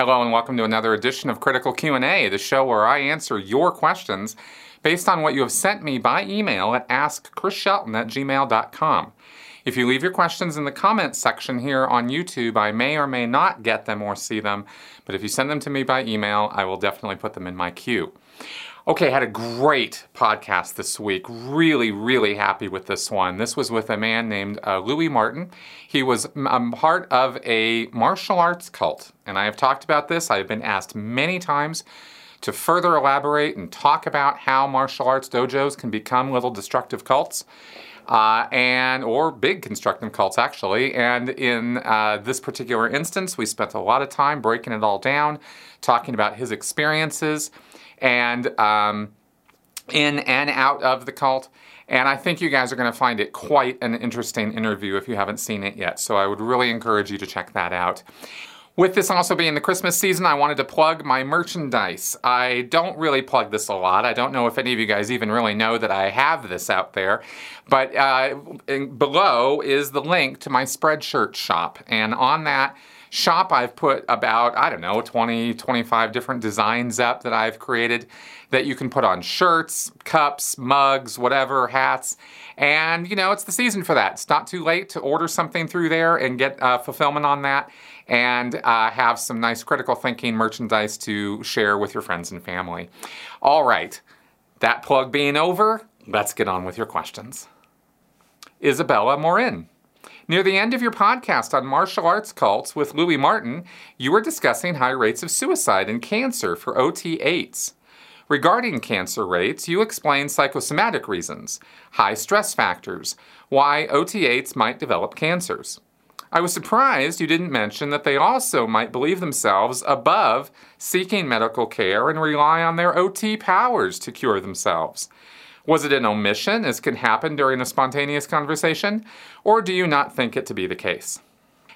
Hello and welcome to another edition of Critical Q&A, the show where I answer your questions based on what you have sent me by email at askchrisshelton at gmail.com. If you leave your questions in the comments section here on YouTube, I may or may not get them or see them, but if you send them to me by email, I will definitely put them in my queue. Okay, had a great podcast this week. Really, really happy with this one. This was with a man named uh, Louis Martin. He was part of a martial arts cult, and I have talked about this. I have been asked many times to further elaborate and talk about how martial arts dojos can become little destructive cults. Uh, and or big constructive cults actually. And in uh, this particular instance, we spent a lot of time breaking it all down, talking about his experiences, and um, in and out of the cult. And I think you guys are going to find it quite an interesting interview if you haven't seen it yet. So I would really encourage you to check that out. With this also being the Christmas season, I wanted to plug my merchandise. I don't really plug this a lot. I don't know if any of you guys even really know that I have this out there. But uh, below is the link to my Spreadshirt shop. And on that, shop, I've put about, I don't know, 20, 25 different designs up that I've created that you can put on shirts, cups, mugs, whatever, hats. And, you know, it's the season for that. It's not too late to order something through there and get uh, fulfillment on that and uh, have some nice critical thinking merchandise to share with your friends and family. All right, that plug being over, let's get on with your questions. Isabella Morin. Near the end of your podcast on martial arts cults with Louis Martin, you were discussing high rates of suicide and cancer for OT8s. Regarding cancer rates, you explain psychosomatic reasons, high stress factors, why OT8s might develop cancers. I was surprised you didn't mention that they also might believe themselves above seeking medical care and rely on their OT powers to cure themselves. Was it an omission, as can happen during a spontaneous conversation, or do you not think it to be the case?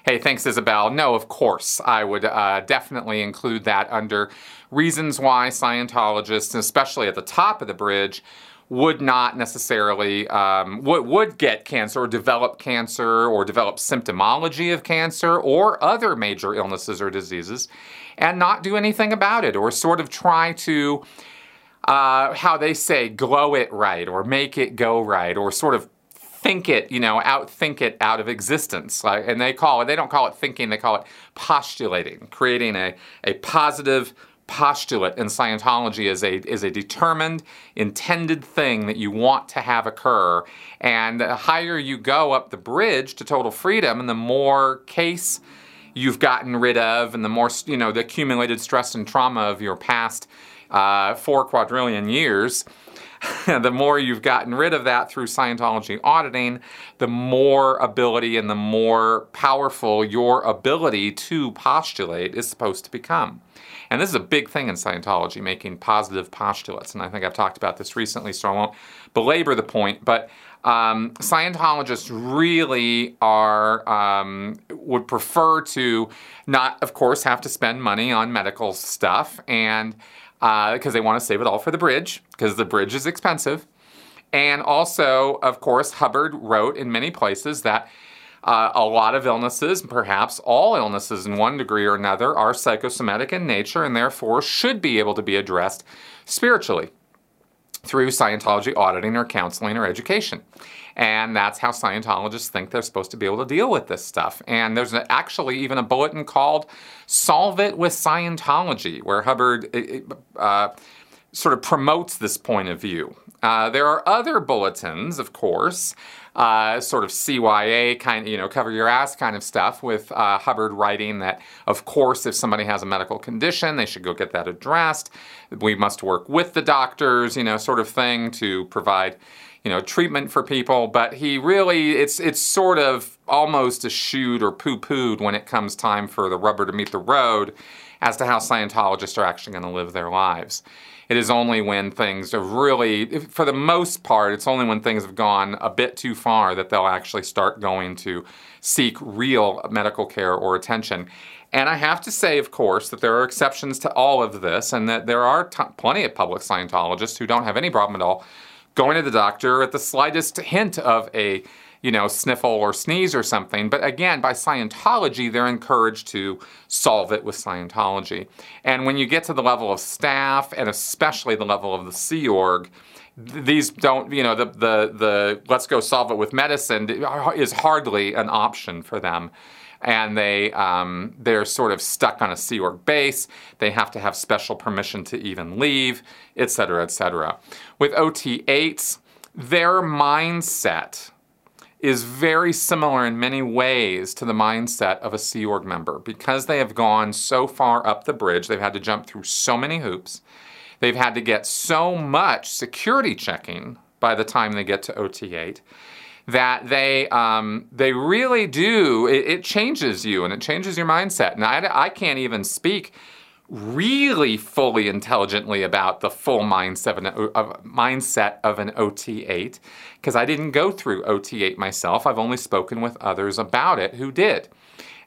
Hey, thanks, Isabel. No, of course, I would uh, definitely include that under reasons why Scientologists, especially at the top of the bridge, would not necessarily um, would, would get cancer or develop cancer or develop symptomology of cancer or other major illnesses or diseases and not do anything about it or sort of try to uh, how they say, glow it right or make it go right or sort of think it, you know, outthink it out of existence. Like, and they call it, they don't call it thinking, they call it postulating, creating a, a positive postulate in Scientology is a, is a determined, intended thing that you want to have occur. And the higher you go up the bridge to total freedom, and the more case you've gotten rid of, and the more, you know, the accumulated stress and trauma of your past uh, four quadrillion years, the more you've gotten rid of that through Scientology auditing, the more ability and the more powerful your ability to postulate is supposed to become. And this is a big thing in Scientology, making positive postulates. And I think I've talked about this recently, so I won't belabor the point. But um, Scientologists really are um, would prefer to not, of course, have to spend money on medical stuff and because uh, they want to save it all for the bridge, because the bridge is expensive. And also, of course, Hubbard wrote in many places that uh, a lot of illnesses, perhaps all illnesses in one degree or another, are psychosomatic in nature and therefore should be able to be addressed spiritually through Scientology auditing or counseling or education. And that's how Scientologists think they're supposed to be able to deal with this stuff. And there's actually even a bulletin called Solve It with Scientology, where Hubbard uh, sort of promotes this point of view. Uh, there are other bulletins, of course, uh, sort of CYA kind you know, cover your ass kind of stuff with uh, Hubbard writing that, of course, if somebody has a medical condition, they should go get that addressed. We must work with the doctors, you know, sort of thing to provide you know treatment for people but he really it's it's sort of almost a shoot or poo-pooed when it comes time for the rubber to meet the road as to how Scientologists are actually going to live their lives. It is only when things are really, for the most part, it's only when things have gone a bit too far that they'll actually start going to seek real medical care or attention. And I have to say, of course, that there are exceptions to all of this, and that there are t- plenty of public Scientologists who don't have any problem at all going to the doctor at the slightest hint of a you know, sniffle or sneeze or something. But again, by Scientology, they're encouraged to solve it with Scientology. And when you get to the level of staff, and especially the level of the Sea Org, these don't, you know, the, the, the let's go solve it with medicine is hardly an option for them and they um, they're sort of stuck on a Sea Org base. They have to have special permission to even leave, et cetera, et cetera. With OT8s, their mindset is very similar in many ways to the mindset of a Sea Org member because they have gone so far up the bridge. They've had to jump through so many hoops. They've had to get so much security checking by the time they get to OT8 that they um, they really do. It, it, changes you and it changes your mindset. And I, I can't even speak really fully intelligently about the full mindset of an, of, mindset of an OT8 because I didn't go through OT8 myself. I've only spoken with others about it who did,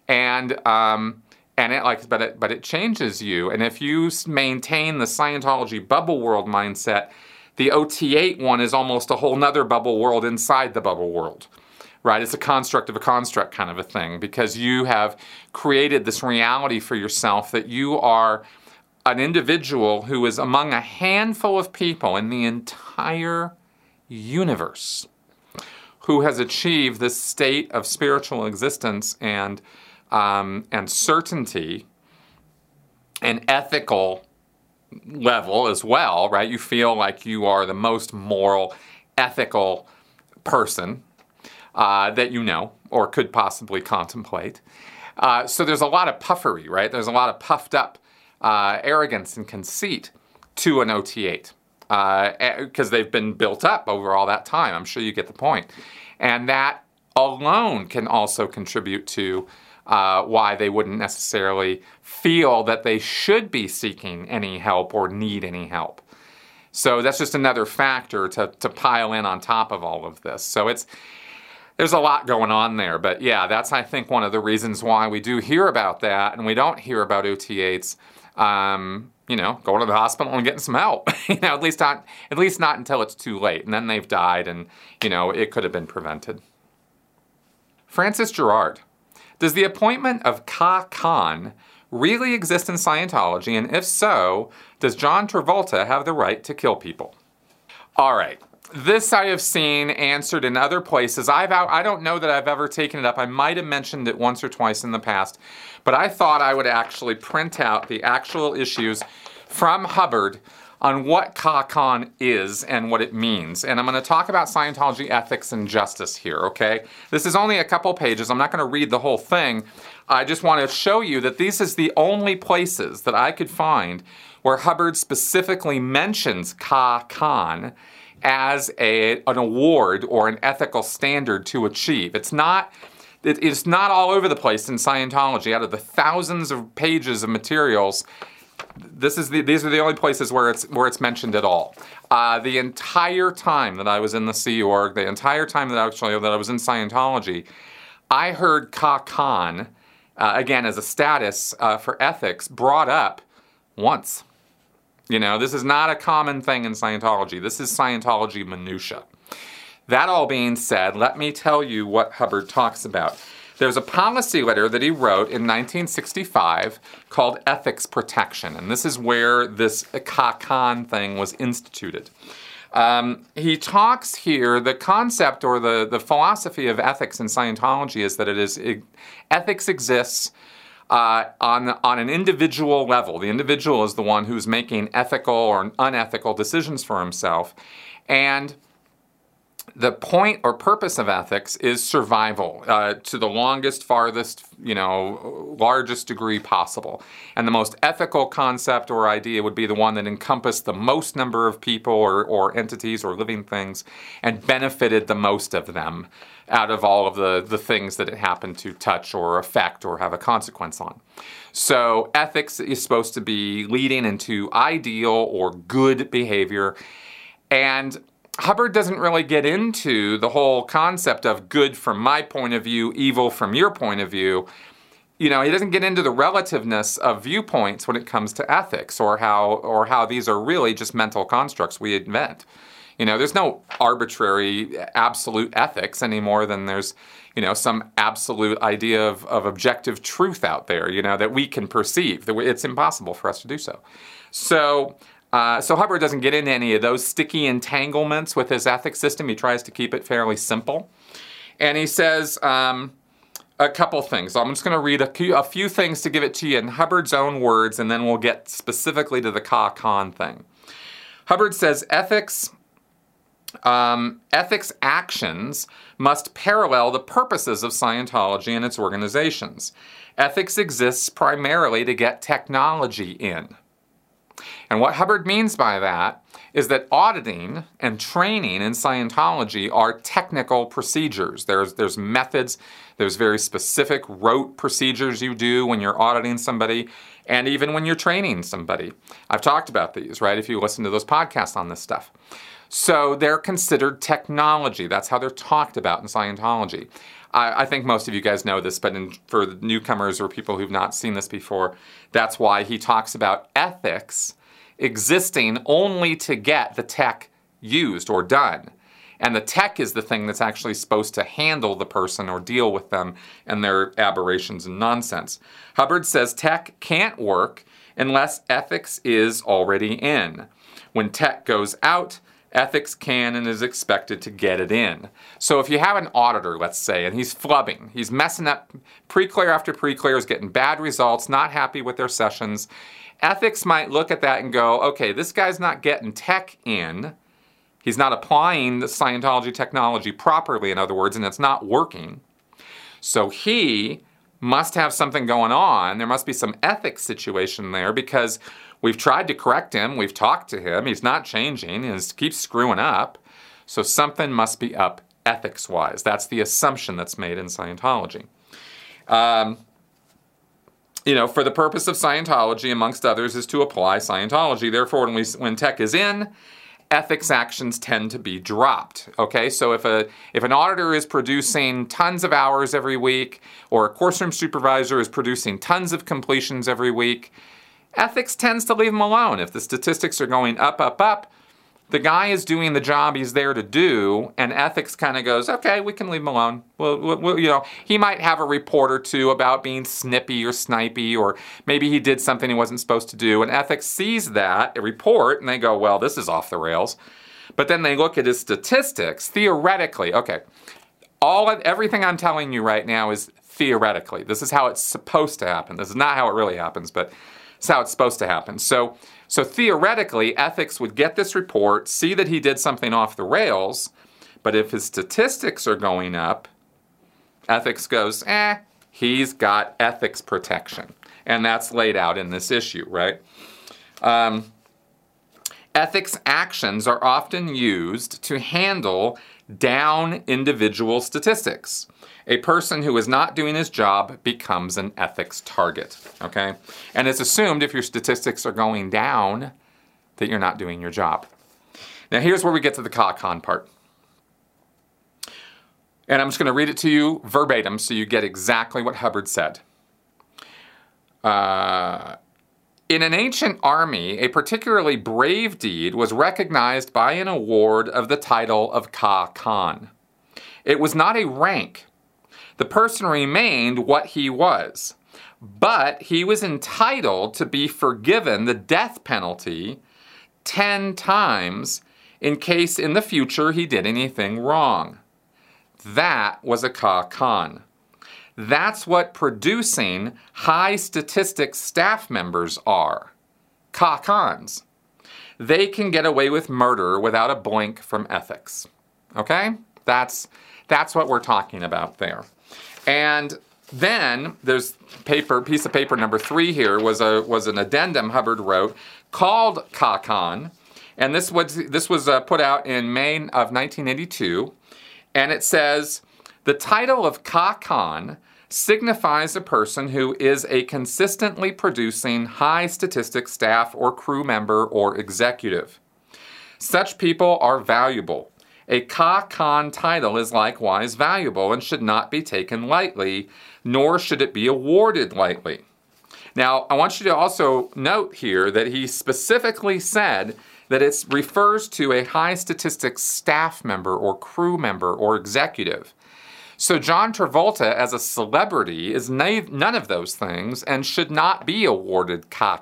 and um, and it like but it but it changes you. And if you maintain the Scientology bubble world mindset the OT8 one is almost a whole nother bubble world inside the bubble world, right? It's a construct of a construct kind of a thing because you have created this reality for yourself that you are an individual who is among a handful of people in the entire universe who has achieved this state of spiritual existence and um, and certainty and ethical level as well, right? You feel like you are the most moral, ethical person uh, that you know or could possibly contemplate. Uh, so there's a lot of puffery, right? There's a lot of puffed up uh, arrogance and conceit to an OT8 because uh, they've been built up over all that time. I'm sure you get the point. And that alone can also contribute to uh, why they wouldn't necessarily feel that they should be seeking any help or need any help. So that's just another factor to, to pile in on top of all of this. So it's there's a lot going on there, but yeah, that's I think one of the reasons why we do hear about that, and we don't hear about OT8s. Um, you know, going to the hospital and getting some help. you know, at least not at least not until it's too late, and then they've died, and you know it could have been prevented. Francis Gerard does the appointment of Kha-Khan really exist in Scientology? And if so, does John Travolta have the right to kill people? All right. This I have seen answered in other places. I've out, I don't know that I've ever taken it up. I might have mentioned it once or twice in the past, but I thought I would actually print out the actual issues from Hubbard on what Khan is and what it means. And I'm going to talk about Scientology ethics and justice here, okay? This is only a couple pages. I'm not going to read the whole thing. I just want to show you that these is the only places that I could find where Hubbard specifically mentions Khan as a, an award or an ethical standard to achieve. It's not it's not all over the place in Scientology. Out of the thousands of pages of materials, this is the, these are the only places where it's where it's mentioned at all. Uh, the entire time that I was in the Sea Org, the entire time that actually that I was in Scientology, I heard Kha-Khan, uh, again as a status uh, for ethics, brought up once. You know, this is not a common thing in Scientology. This is Scientology minutia. That all being said, let me tell you what Hubbard talks about. There's a policy letter that he wrote in 1965 called Ethics Protection, and this is where this Kha-Khan thing was instituted. Um, he talks here, the concept or the, the philosophy of ethics in Scientology is that it is it, ethics exists uh, on, on an individual level. The individual is the one who's making ethical or unethical decisions for himself. And the point or purpose of ethics is survival uh, to the longest, farthest, you know, largest degree possible. And the most ethical concept or idea would be the one that encompassed the most number of people or, or entities or living things and benefited the most of them out of all of the, the things that it happened to touch or affect or have a consequence on. So, ethics is supposed to be leading into ideal or good behavior. And Hubbard doesn't really get into the whole concept of good from my point of view, evil from your point of view. You know, he doesn't get into the relativeness of viewpoints when it comes to ethics or how or how these are really just mental constructs we invent. You know, there's no arbitrary absolute ethics any more than there's, you know, some absolute idea of, of objective truth out there, you know, that we can perceive. It's impossible for us to do so. So, uh, so Hubbard doesn't get into any of those sticky entanglements with his ethics system. He tries to keep it fairly simple. And he says um, a couple things. I'm just going to read a few, a few, things to give it to you in Hubbard's own words, and then we'll get specifically to the Kha-Khan thing. Hubbard says ethics um, ethics actions must parallel the purposes of Scientology and its organizations. Ethics exists primarily to get technology in. And what Hubbard means by that is that auditing and training in Scientology are technical procedures. There's, there's methods, there's very specific rote procedures you do when you're auditing somebody, and even when you're training somebody. I've talked about these, right? If you listen to those podcasts on this stuff. So they're considered technology. That's how they're talked about in Scientology. I, I think most of you guys know this, but in, for newcomers or people who've not seen this before, that's why he talks about ethics existing only to get the tech used or done. And the tech is the thing that's actually supposed to handle the person or deal with them and their aberrations and nonsense. Hubbard says tech can't work unless ethics is already in. When tech goes out, ethics can and is expected to get it in. So if you have an auditor, let's say, and he's flubbing, he's messing up pre-clear after pre-clear, is getting bad results, not happy with their sessions, ethics might look at that and go, okay, this guy's not getting tech in. He's not applying the Scientology technology properly, in other words, and it's not working. So he must have something going on. There must be some ethics situation there because We've tried to correct him. We've talked to him. He's not changing. He keeps screwing up. So something must be up ethics wise. That's the assumption that's made in Scientology. Um, you know, for the purpose of Scientology, amongst others, is to apply Scientology. Therefore, when, we, when tech is in, ethics actions tend to be dropped. Okay, so if a if an auditor is producing tons of hours every week, or a course room supervisor is producing tons of completions every week, ethics tends to leave them alone. If the statistics are going up, up, up, the guy is doing the job he's there to do, and ethics kind of goes, okay, we can leave him alone. Well, well, you know, he might have a report or two about being snippy or snipey, or maybe he did something he wasn't supposed to do, and ethics sees that a report, and they go, well, this is off the rails. But then they look at his statistics. Theoretically, okay, all of, everything I'm telling you right now is theoretically. This is how it's supposed to happen. This is not how it really happens, but it's how it's supposed to happen. So, so theoretically, ethics would get this report, see that he did something off the rails, but if his statistics are going up, ethics goes, eh, he's got ethics protection. And that's laid out in this issue, right? Um, ethics actions are often used to handle down individual statistics a person who is not doing his job becomes an ethics target. Okay? And it's assumed if your statistics are going down that you're not doing your job. Now, here's where we get to the Kha-Khan part. And I'm just going to read it to you verbatim so you get exactly what Hubbard said. Uh, in an ancient army, a particularly brave deed was recognized by an award of the title of Kha-Khan. It was not a rank, the person remained what he was. But he was entitled to be forgiven the death penalty 10 times in case in the future he did anything wrong. That was a Kha-Khan. That's what producing high statistics staff members are. Kha-Khans. They can get away with murder without a blink from ethics. Okay? That's, that's what we're talking about there. And then there's paper, piece of paper number three here was a was an addendum Hubbard wrote called Kha-Khan, and this was this was uh, put out in May of 1982, and it says the title of Kha-Khan signifies a person who is a consistently producing high statistics staff or crew member or executive. Such people are valuable a Kha-Khan title is likewise valuable and should not be taken lightly, nor should it be awarded lightly. Now, I want you to also note here that he specifically said that it refers to a high statistics staff member or crew member or executive. So John Travolta, as a celebrity, is na- none of those things and should not be awarded Ka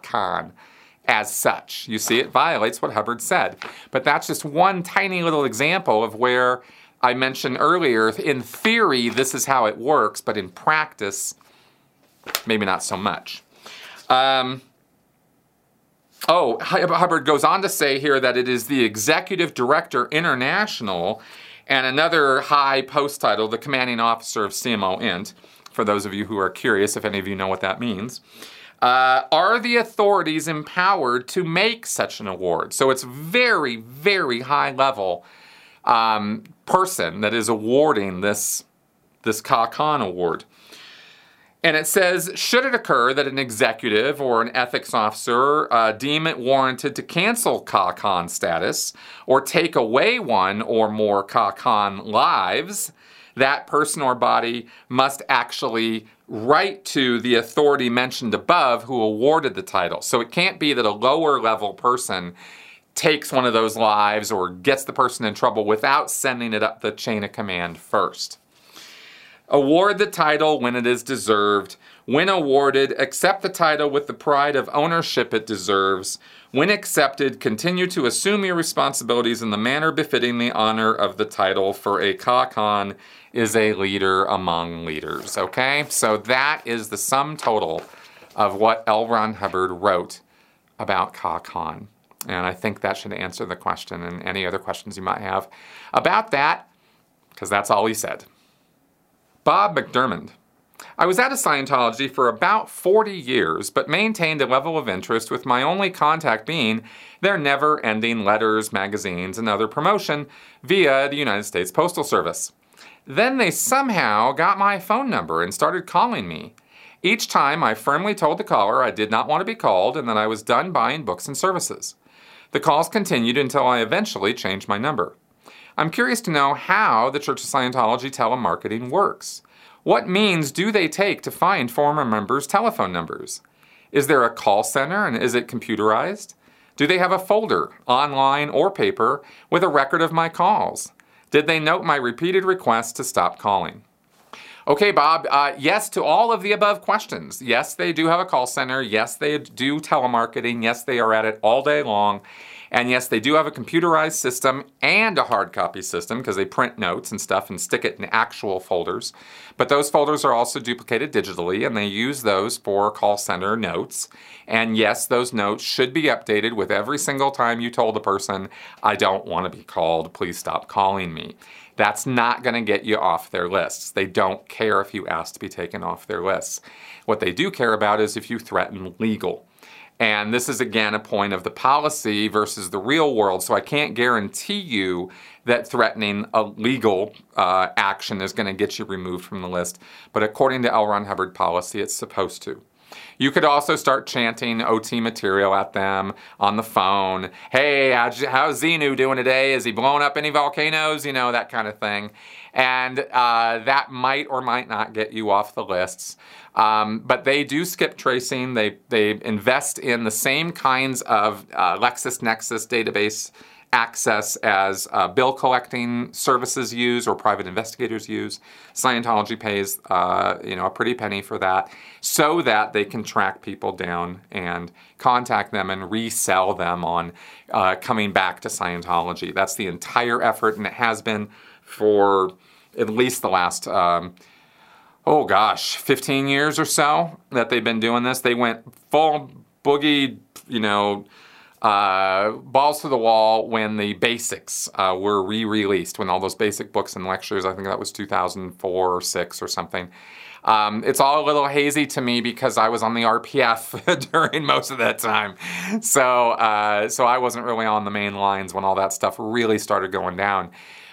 as such. You see, it violates what Hubbard said. But that's just one tiny little example of where I mentioned earlier, in theory, this is how it works, but in practice, maybe not so much. Um, oh, Hubbard goes on to say here that it is the Executive Director International and another high post title, the Commanding Officer of CMO INT, for those of you who are curious if any of you know what that means. Uh, are the authorities empowered to make such an award? So it's very, very high level um, person that is awarding this this Khan award. And it says, should it occur that an executive or an ethics officer uh, deem it warranted to cancel Khan status or take away one or more Khan lives, that person or body must actually write to the authority mentioned above who awarded the title. So it can't be that a lower level person takes one of those lives or gets the person in trouble without sending it up the chain of command first. Award the title when it is deserved. When awarded, accept the title with the pride of ownership it deserves. When accepted, continue to assume your responsibilities in the manner befitting the honor of the title, for a Kha-Khan is a leader among leaders. Okay? So that is the sum total of what L. Ron Hubbard wrote about Kha-Khan, And I think that should answer the question and any other questions you might have about that, because that's all he said. Bob McDermott. I was out of Scientology for about 40 years, but maintained a level of interest with my only contact being their never ending letters, magazines, and other promotion via the United States Postal Service. Then they somehow got my phone number and started calling me. Each time I firmly told the caller I did not want to be called and that I was done buying books and services. The calls continued until I eventually changed my number. I'm curious to know how the Church of Scientology telemarketing works. What means do they take to find former members' telephone numbers? Is there a call center and is it computerized? Do they have a folder, online or paper, with a record of my calls? Did they note my repeated requests to stop calling? Okay, Bob, uh, yes to all of the above questions. Yes, they do have a call center. Yes, they do telemarketing. Yes, they are at it all day long. And yes, they do have a computerized system and a hard copy system because they print notes and stuff and stick it in actual folders. But those folders are also duplicated digitally and they use those for call center notes. And yes, those notes should be updated with every single time you told a person, I don't want to be called, please stop calling me. That's not going to get you off their lists. They don't care if you ask to be taken off their lists. What they do care about is if you threaten legal. And this is again a point of the policy versus the real world. So I can't guarantee you that threatening a legal uh, action is going to get you removed from the list. But according to L. Ron Hubbard policy, it's supposed to. You could also start chanting OT material at them on the phone. Hey, how's, Xenu doing today? Is he blowing up any volcanoes? You know, that kind of thing. And uh, that might or might not get you off the lists. Um, but they do skip tracing. They, they invest in the same kinds of uh, LexisNexis database access as uh, bill collecting services use or private investigators use. Scientology pays uh, you know a pretty penny for that, so that they can track people down and contact them and resell them on uh, coming back to Scientology. That's the entire effort, and it has been for at least the last. Um, oh gosh, 15 years or so that they've been doing this. They went full boogie, you know, uh, balls to the wall when the basics uh, were re-released, when all those basic books and lectures, I think that was 2004 or 6 or something. Um, it's all a little hazy to me because I was on the RPF during most of that time. So, uh, so I wasn't really on the main lines when all that stuff really started going down.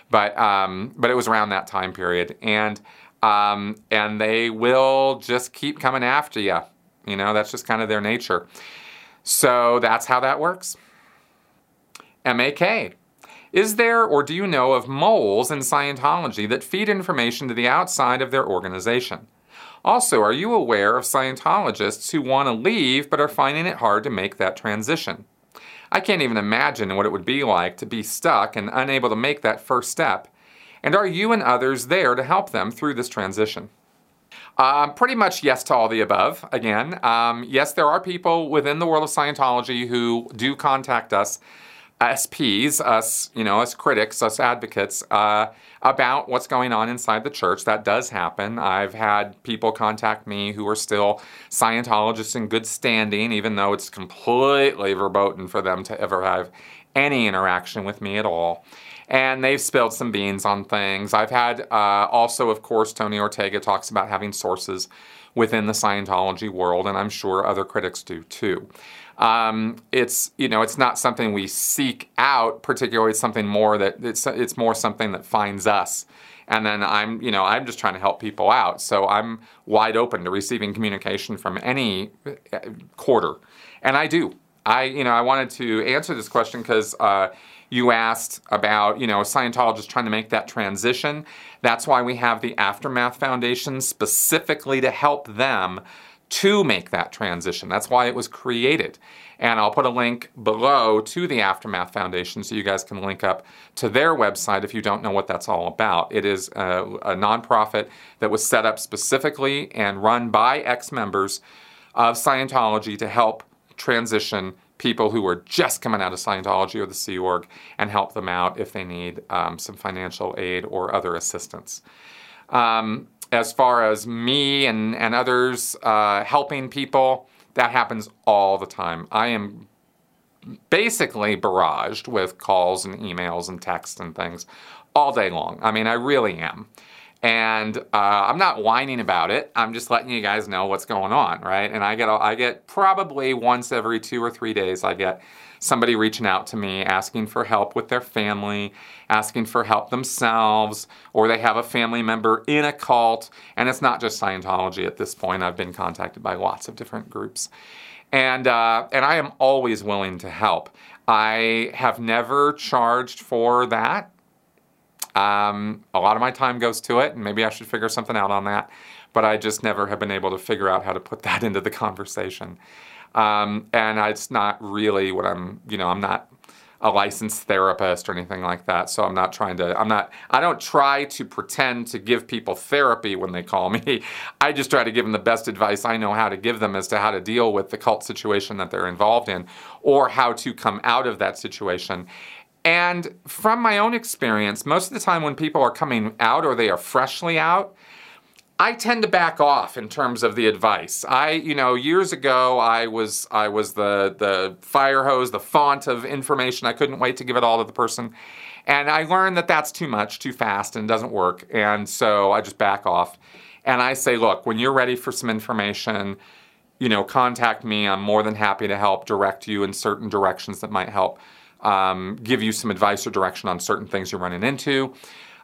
But, um, but it was around that time period. And um, and they will just keep coming after you. You know, that's just kind of their nature. So that's how that works. MAK. Is there or do you know of moles in Scientology that feed information to the outside of their organization? Also, are you aware of Scientologists who want to leave but are finding it hard to make that transition? I can't even imagine what it would be like to be stuck and unable to make that first step. And are you and others there to help them through this transition? Um, pretty much yes to all the above. Again, um, yes, there are people within the world of Scientology who do contact us SPs, us, you know, us critics, us advocates, uh, about what's going on inside the church. That does happen. I've had people contact me who are still Scientologists in good standing, even though it's completely verboten for them to ever have any interaction with me at all. And they've spilled some beans on things. I've had uh, also, of course, Tony Ortega talks about having sources within the Scientology world, and I'm sure other critics do too. Um, it's you know it's not something we seek out particularly. It's something more that it's it's more something that finds us. And then I'm you know I'm just trying to help people out. So I'm wide open to receiving communication from any uh, quarter, and I do. I you know I wanted to answer this question because. Uh, you asked about, you know, Scientologists trying to make that transition. That's why we have the Aftermath Foundation specifically to help them to make that transition. That's why it was created. And I'll put a link below to the Aftermath Foundation so you guys can link up to their website if you don't know what that's all about. It is a, a nonprofit that was set up specifically and run by ex members of Scientology to help transition people who are just coming out of Scientology or the Sea Org and help them out if they need um, some financial aid or other assistance. Um, as far as me and, and others uh, helping people, that happens all the time. I am basically barraged with calls and emails and texts and things all day long. I mean, I really am. And uh, I'm not whining about it. I'm just letting you guys know what's going on, right? And I get I get probably once every two or three days I get somebody reaching out to me asking for help with their family, asking for help themselves, or they have a family member in a cult. And it's not just Scientology at this point. I've been contacted by lots of different groups. And, uh, and I am always willing to help. I have never charged for that. Um, a lot of my time goes to it, and maybe I should figure something out on that. But I just never have been able to figure out how to put that into the conversation. Um, and it's not really what I'm, you know, I'm not a licensed therapist or anything like that. So I'm not trying to, I'm not, I don't try to pretend to give people therapy when they call me. I just try to give them the best advice I know how to give them as to how to deal with the cult situation that they're involved in or how to come out of that situation. And from my own experience, most of the time when people are coming out or they are freshly out, I tend to back off in terms of the advice. I, you know, years ago I was I was the the fire hose, the font of information. I couldn't wait to give it all to the person. And I learned that that's too much, too fast and doesn't work. And so I just back off. And I say, look, when you're ready for some information, you know, contact me. I'm more than happy to help direct you in certain directions that might help um, give you some advice or direction on certain things you're running into.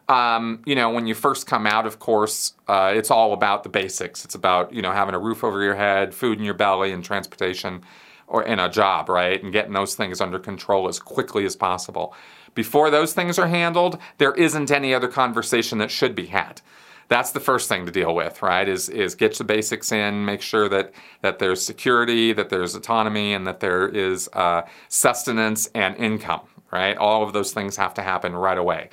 Um, you know, when you first come out, of course, uh, it's all about the basics. It's about you know having a roof over your head, food in your belly, and transportation, or in a job, right? And getting those things under control as quickly as possible. Before those things are handled, there isn't any other conversation that should be had. That's the first thing to deal with, right? Is is get the basics in, make sure that that there's security, that there's autonomy, and that there is uh, sustenance and income, right? All of those things have to happen right away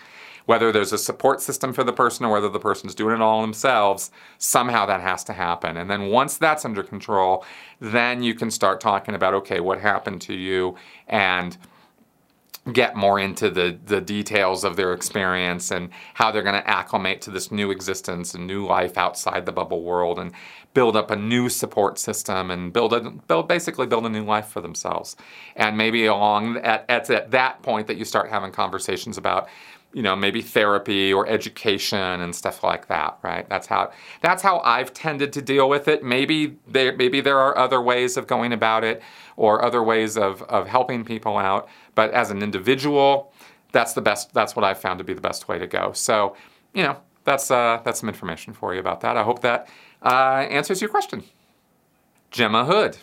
whether there's a support system for the person or whether the person's doing it all themselves, somehow that has to happen. And then once that's under control, then you can start talking about okay, what happened to you and get more into the, the details of their experience and how they're going to acclimate to this new existence and new life outside the bubble world and build up a new support system and build a build basically build a new life for themselves. And maybe along at, at, at that point that you start having conversations about you know maybe therapy or education and stuff like that right? That's how that's how i've tended to deal with it. Maybe there maybe there are other ways of going about it or other ways of of helping people out but as an individual that's the best that's what i've found to be the best way to go. So you know that's uh, that's some information for you about that. I hope that uh, answers your question. Gemma hood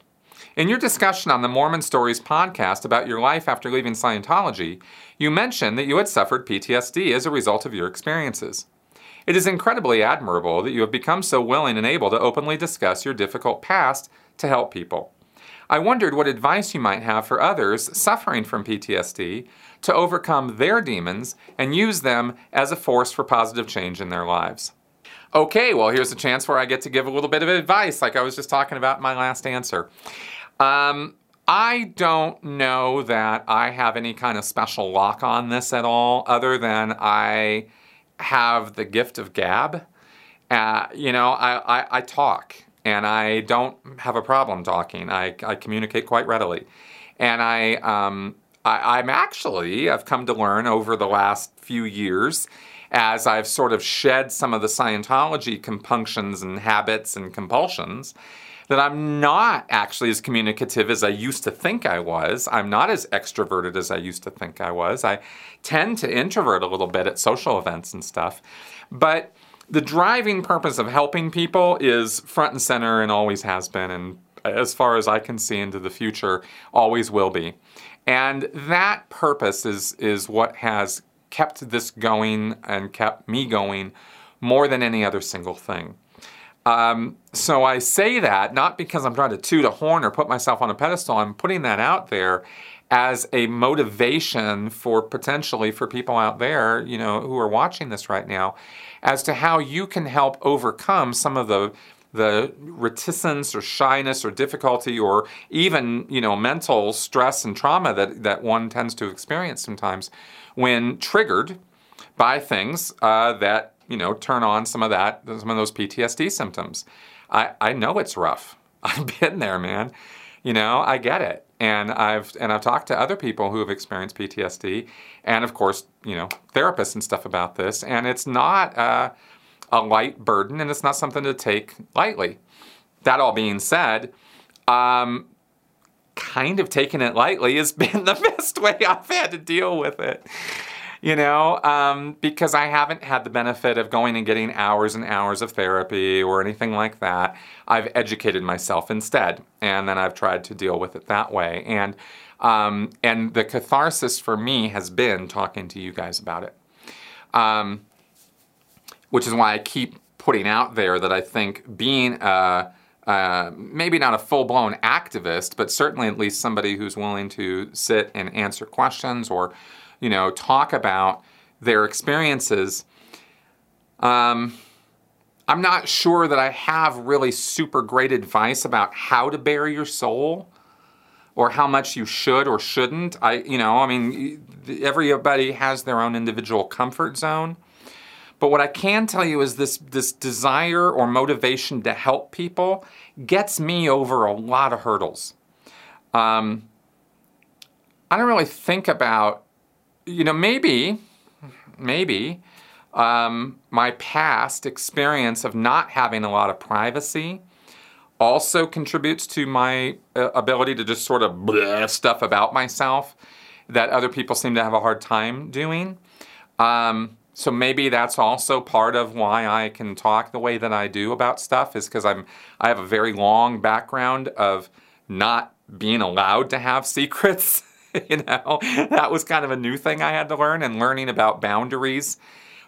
in your discussion on the Mormon Stories podcast about your life after leaving Scientology, you mentioned that you had suffered PTSD as a result of your experiences. It is incredibly admirable that you have become so willing and able to openly discuss your difficult past to help people. I wondered what advice you might have for others suffering from PTSD to overcome their demons and use them as a force for positive change in their lives. Okay, well, here's a chance where I get to give a little bit of advice, like I was just talking about in my last answer. Um, I don't know that I have any kind of special lock on this at all, other than I have the gift of gab. Uh, you know, I, I, I, talk and I don't have a problem talking. I, I communicate quite readily. And I, um, I, I'm actually, I've come to learn over the last few years as I've sort of shed some of the Scientology compunctions and habits and compulsions that I'm not actually as communicative as I used to think I was. I'm not as extroverted as I used to think I was. I tend to introvert a little bit at social events and stuff. But the driving purpose of helping people is front and center and always has been, and as far as I can see into the future, always will be. And that purpose is, is what has kept this going and kept me going more than any other single thing. Um, so I say that not because I'm trying to toot a horn or put myself on a pedestal. I'm putting that out there as a motivation for potentially for people out there, you know, who are watching this right now, as to how you can help overcome some of the the reticence or shyness or difficulty or even you know mental stress and trauma that, that one tends to experience sometimes when triggered by things uh, that you know, turn on some of that, some of those PTSD symptoms. I, I know it's rough. I've been there, man. You know, I get it. And I've and I've talked to other people who have experienced PTSD, and of course, you know, therapists and stuff about this. And it's not a light burden, and it's not something to take lightly. That all being said, um, kind of taking it lightly has been the best way I've had to deal with it you know, um, because I haven't had the benefit of going and getting hours and hours of therapy or anything like that. I've educated myself instead, and then I've tried to deal with it that way. And um, and the catharsis for me has been talking to you guys about it, um, which is why I keep putting out there that I think being a uh, maybe not a full blown activist, but certainly at least somebody who's willing to sit and answer questions or you know, talk about their experiences. Um, I'm not sure that I have really super great advice about how to bare your soul or how much you should or shouldn't. I, you know, I mean, everybody has their own individual comfort zone. But what I can tell you is this this desire or motivation to help people gets me over a lot of hurdles. Um, I don't really think about you know, maybe, maybe um, my past experience of not having a lot of privacy also contributes to my uh, ability to just sort of stuff about myself that other people seem to have a hard time doing. Um, so maybe that's also part of why I can talk the way that I do about stuff is because I'm I have a very long background of not being allowed to have secrets. you know, that was kind of a new thing I had to learn, and learning about boundaries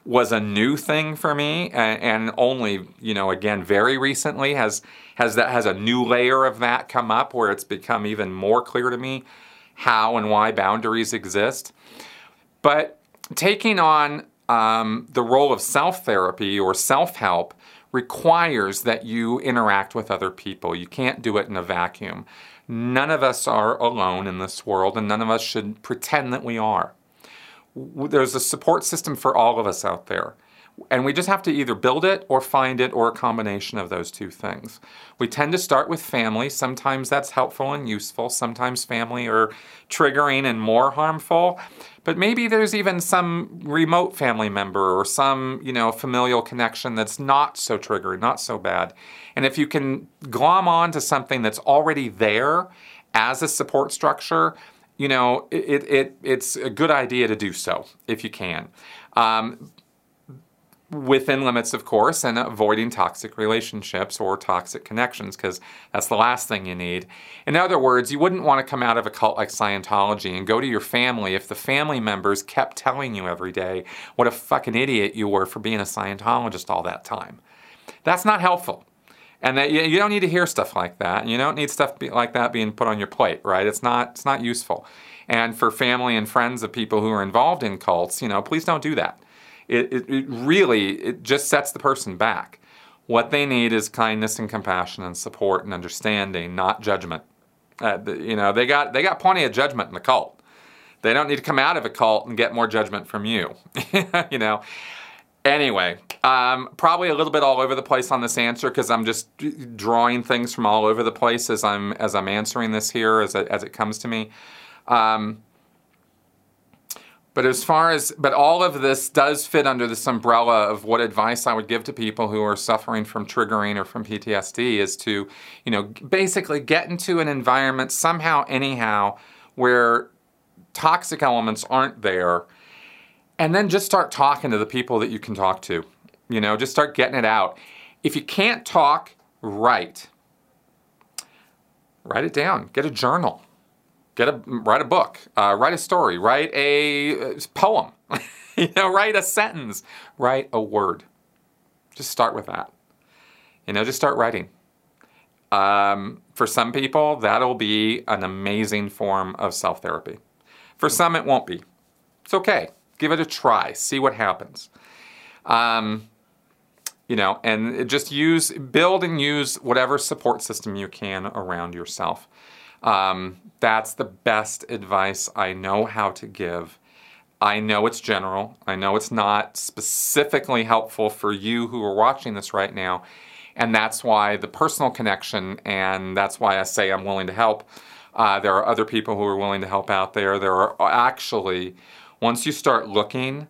was a new thing for me, and, only you know, again, very recently has has that has a new layer of that come up where it's become even more clear to me how and why boundaries exist. But taking on um, the role of self therapy or self help requires that you interact with other people. You can't do it in a vacuum. None of us are alone in this world, and none of us should pretend that we are. There's a support system for all of us out there. And we just have to either build it or find it or a combination of those two things. We tend to start with family. Sometimes that's helpful and useful. Sometimes family are triggering and more harmful. But maybe there's even some remote family member or some, you know, familial connection that's not so triggering, not so bad. And if you can glom on to something that's already there as a support structure, you know, it, it, it's a good idea to do so if you can. Um, within limits, of course, and avoiding toxic relationships or toxic connections, because that's the last thing you need. In other words, you wouldn't want to come out of a cult like Scientology and go to your family if the family members kept telling you every day what a fucking idiot you were for being a Scientologist all that time. That's not helpful. and that you, don't need to hear stuff like that. You don't need stuff like that being put on your plate, right? It's not it's not useful. And for family and friends of people who are involved in cults, you know, please don't do that. It, it, it really it just sets the person back. What they need is kindness and compassion and support and understanding, not judgment. Uh, you know, they got they got plenty of judgment in the cult. They don't need to come out of a cult and get more judgment from you. you know. Anyway, um, probably a little bit all over the place on this answer because I'm just drawing things from all over the place as I'm as I'm answering this here as it, as it comes to me. Um, but as far as but all of this does fit under this umbrella of what advice I would give to people who are suffering from triggering or from PTSD is to, you know, basically get into an environment somehow anyhow where toxic elements aren't there and then just start talking to the people that you can talk to. You know, just start getting it out. If you can't talk, write. Write it down. Get a journal. Get a write a book. Uh, write a story. Write a uh, poem. you know, write a sentence. Write a word. Just start with that. You know, just start writing. Um, for some people, that'll be an amazing form of self therapy. For some, it won't be. It's okay give it a try, see what happens. Um, you know, and just use, build and use whatever support system you can around yourself. Um, that's the best advice I know how to give. I know it's general. I know it's not specifically helpful for you who are watching this right now. And that's why the personal connection, and that's why I say I'm willing to help. Uh, there are other people who are willing to help out there. There are actually once you start looking,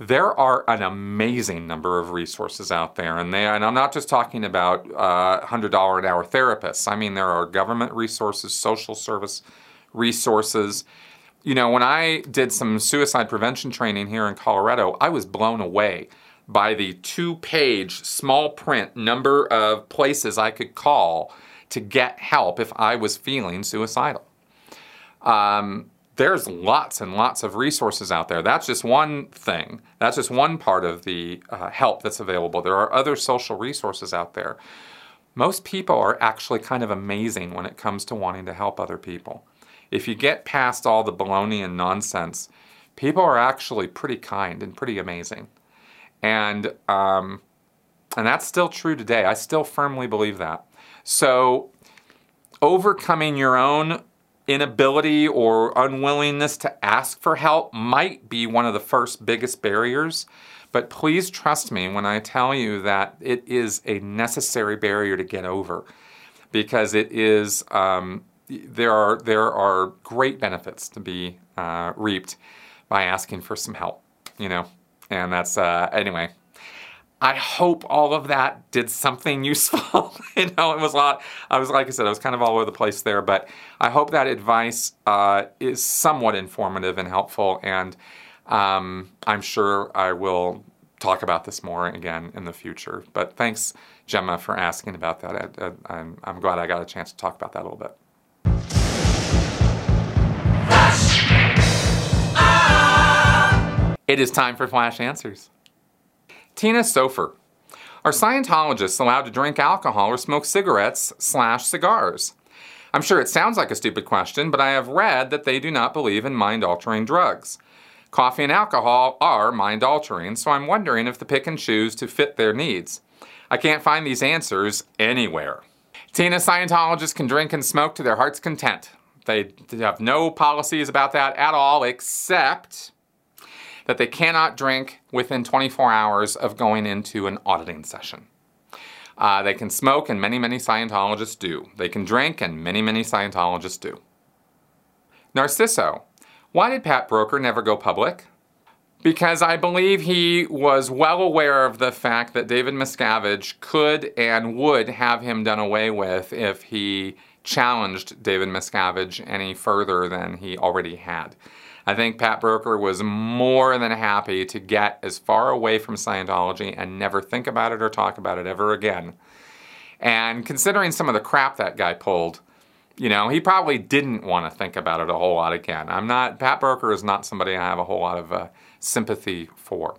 there are an amazing number of resources out there, and they, and I'm not just talking about uh, hundred dollar an hour therapists. I mean, there are government resources, social service resources. You know, when I did some suicide prevention training here in Colorado, I was blown away by the two-page small print number of places I could call to get help if I was feeling suicidal. Um, there's lots and lots of resources out there. That's just one thing. That's just one part of the uh, help that's available. There are other social resources out there. Most people are actually kind of amazing when it comes to wanting to help other people. If you get past all the baloney and nonsense, people are actually pretty kind and pretty amazing. And um, and that's still true today. I still firmly believe that. So overcoming your own inability or unwillingness to ask for help might be one of the first biggest barriers. But please trust me when I tell you that it is a necessary barrier to get over because it is, um, there, are, there are great benefits to be uh, reaped by asking for some help, you know. And that's, uh, anyway, I hope all of that did something useful. you know, it was a lot. I was like I said, I was kind of all over the place there, but I hope that advice uh, is somewhat informative and helpful. And um, I'm sure I will talk about this more again in the future. But thanks, Gemma, for asking about that. I, am I'm glad I got a chance to talk about that a little bit. It is time for Flash Answers. Tina Sofer. Are Scientologists allowed to drink alcohol or smoke cigarettes slash cigars? I'm sure it sounds like a stupid question, but I have read that they do not believe in mind altering drugs. Coffee and alcohol are mind altering, so I'm wondering if they pick and choose to fit their needs. I can't find these answers anywhere. Tina, Scientologists can drink and smoke to their heart's content. They have no policies about that at all, except that they cannot drink within 24 hours of going into an auditing session. Uh, they can smoke, and many, many Scientologists do. They can drink, and many, many Scientologists do. Narciso. Why did Pat Broeker never go public? Because I believe he was well aware of the fact that David Miscavige could and would have him done away with if he challenged David Miscavige any further than he already had. I think Pat Broeker was more than happy to get as far away from Scientology and never think about it or talk about it ever again. And considering some of the crap that guy pulled, you know, he probably didn't want to think about it a whole lot again. I'm not, Pat Broeker is not somebody I have a whole lot of uh, sympathy for.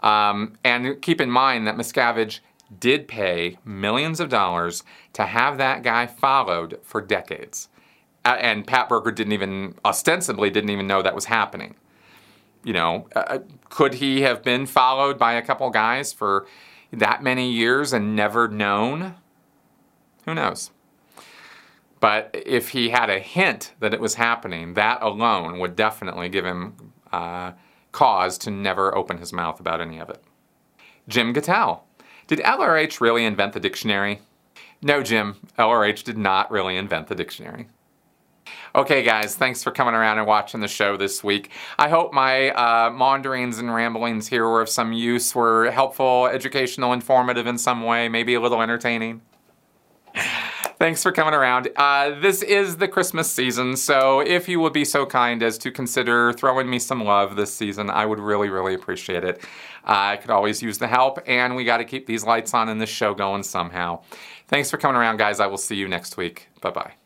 Um, and keep in mind that Miscavige did pay millions of dollars to have that guy followed for decades. And Pat Broeker didn't even, ostensibly, didn't even know that was happening. You know, uh, uh could he have been followed by a couple guys for that many years and never known? Who knows? But if he had a hint that it was happening, that alone would definitely give him uh, cause to never open his mouth about any of it. Jim Gattel. Did LRH really invent the dictionary? No, Jim, LRH did not really invent the dictionary. Okay, guys, thanks for coming around and watching the show this week. I hope my uh, maunderings and ramblings here were of some use, were helpful, educational, informative in some way, maybe a little entertaining. Thanks for coming around. Uh, this is the Christmas season, so if you would be so kind as to consider throwing me some love this season, I would really, really appreciate it. Uh, I could always use the help, and we got to keep these lights on and this show going somehow. Thanks for coming around, guys. I will see you next week. Bye bye.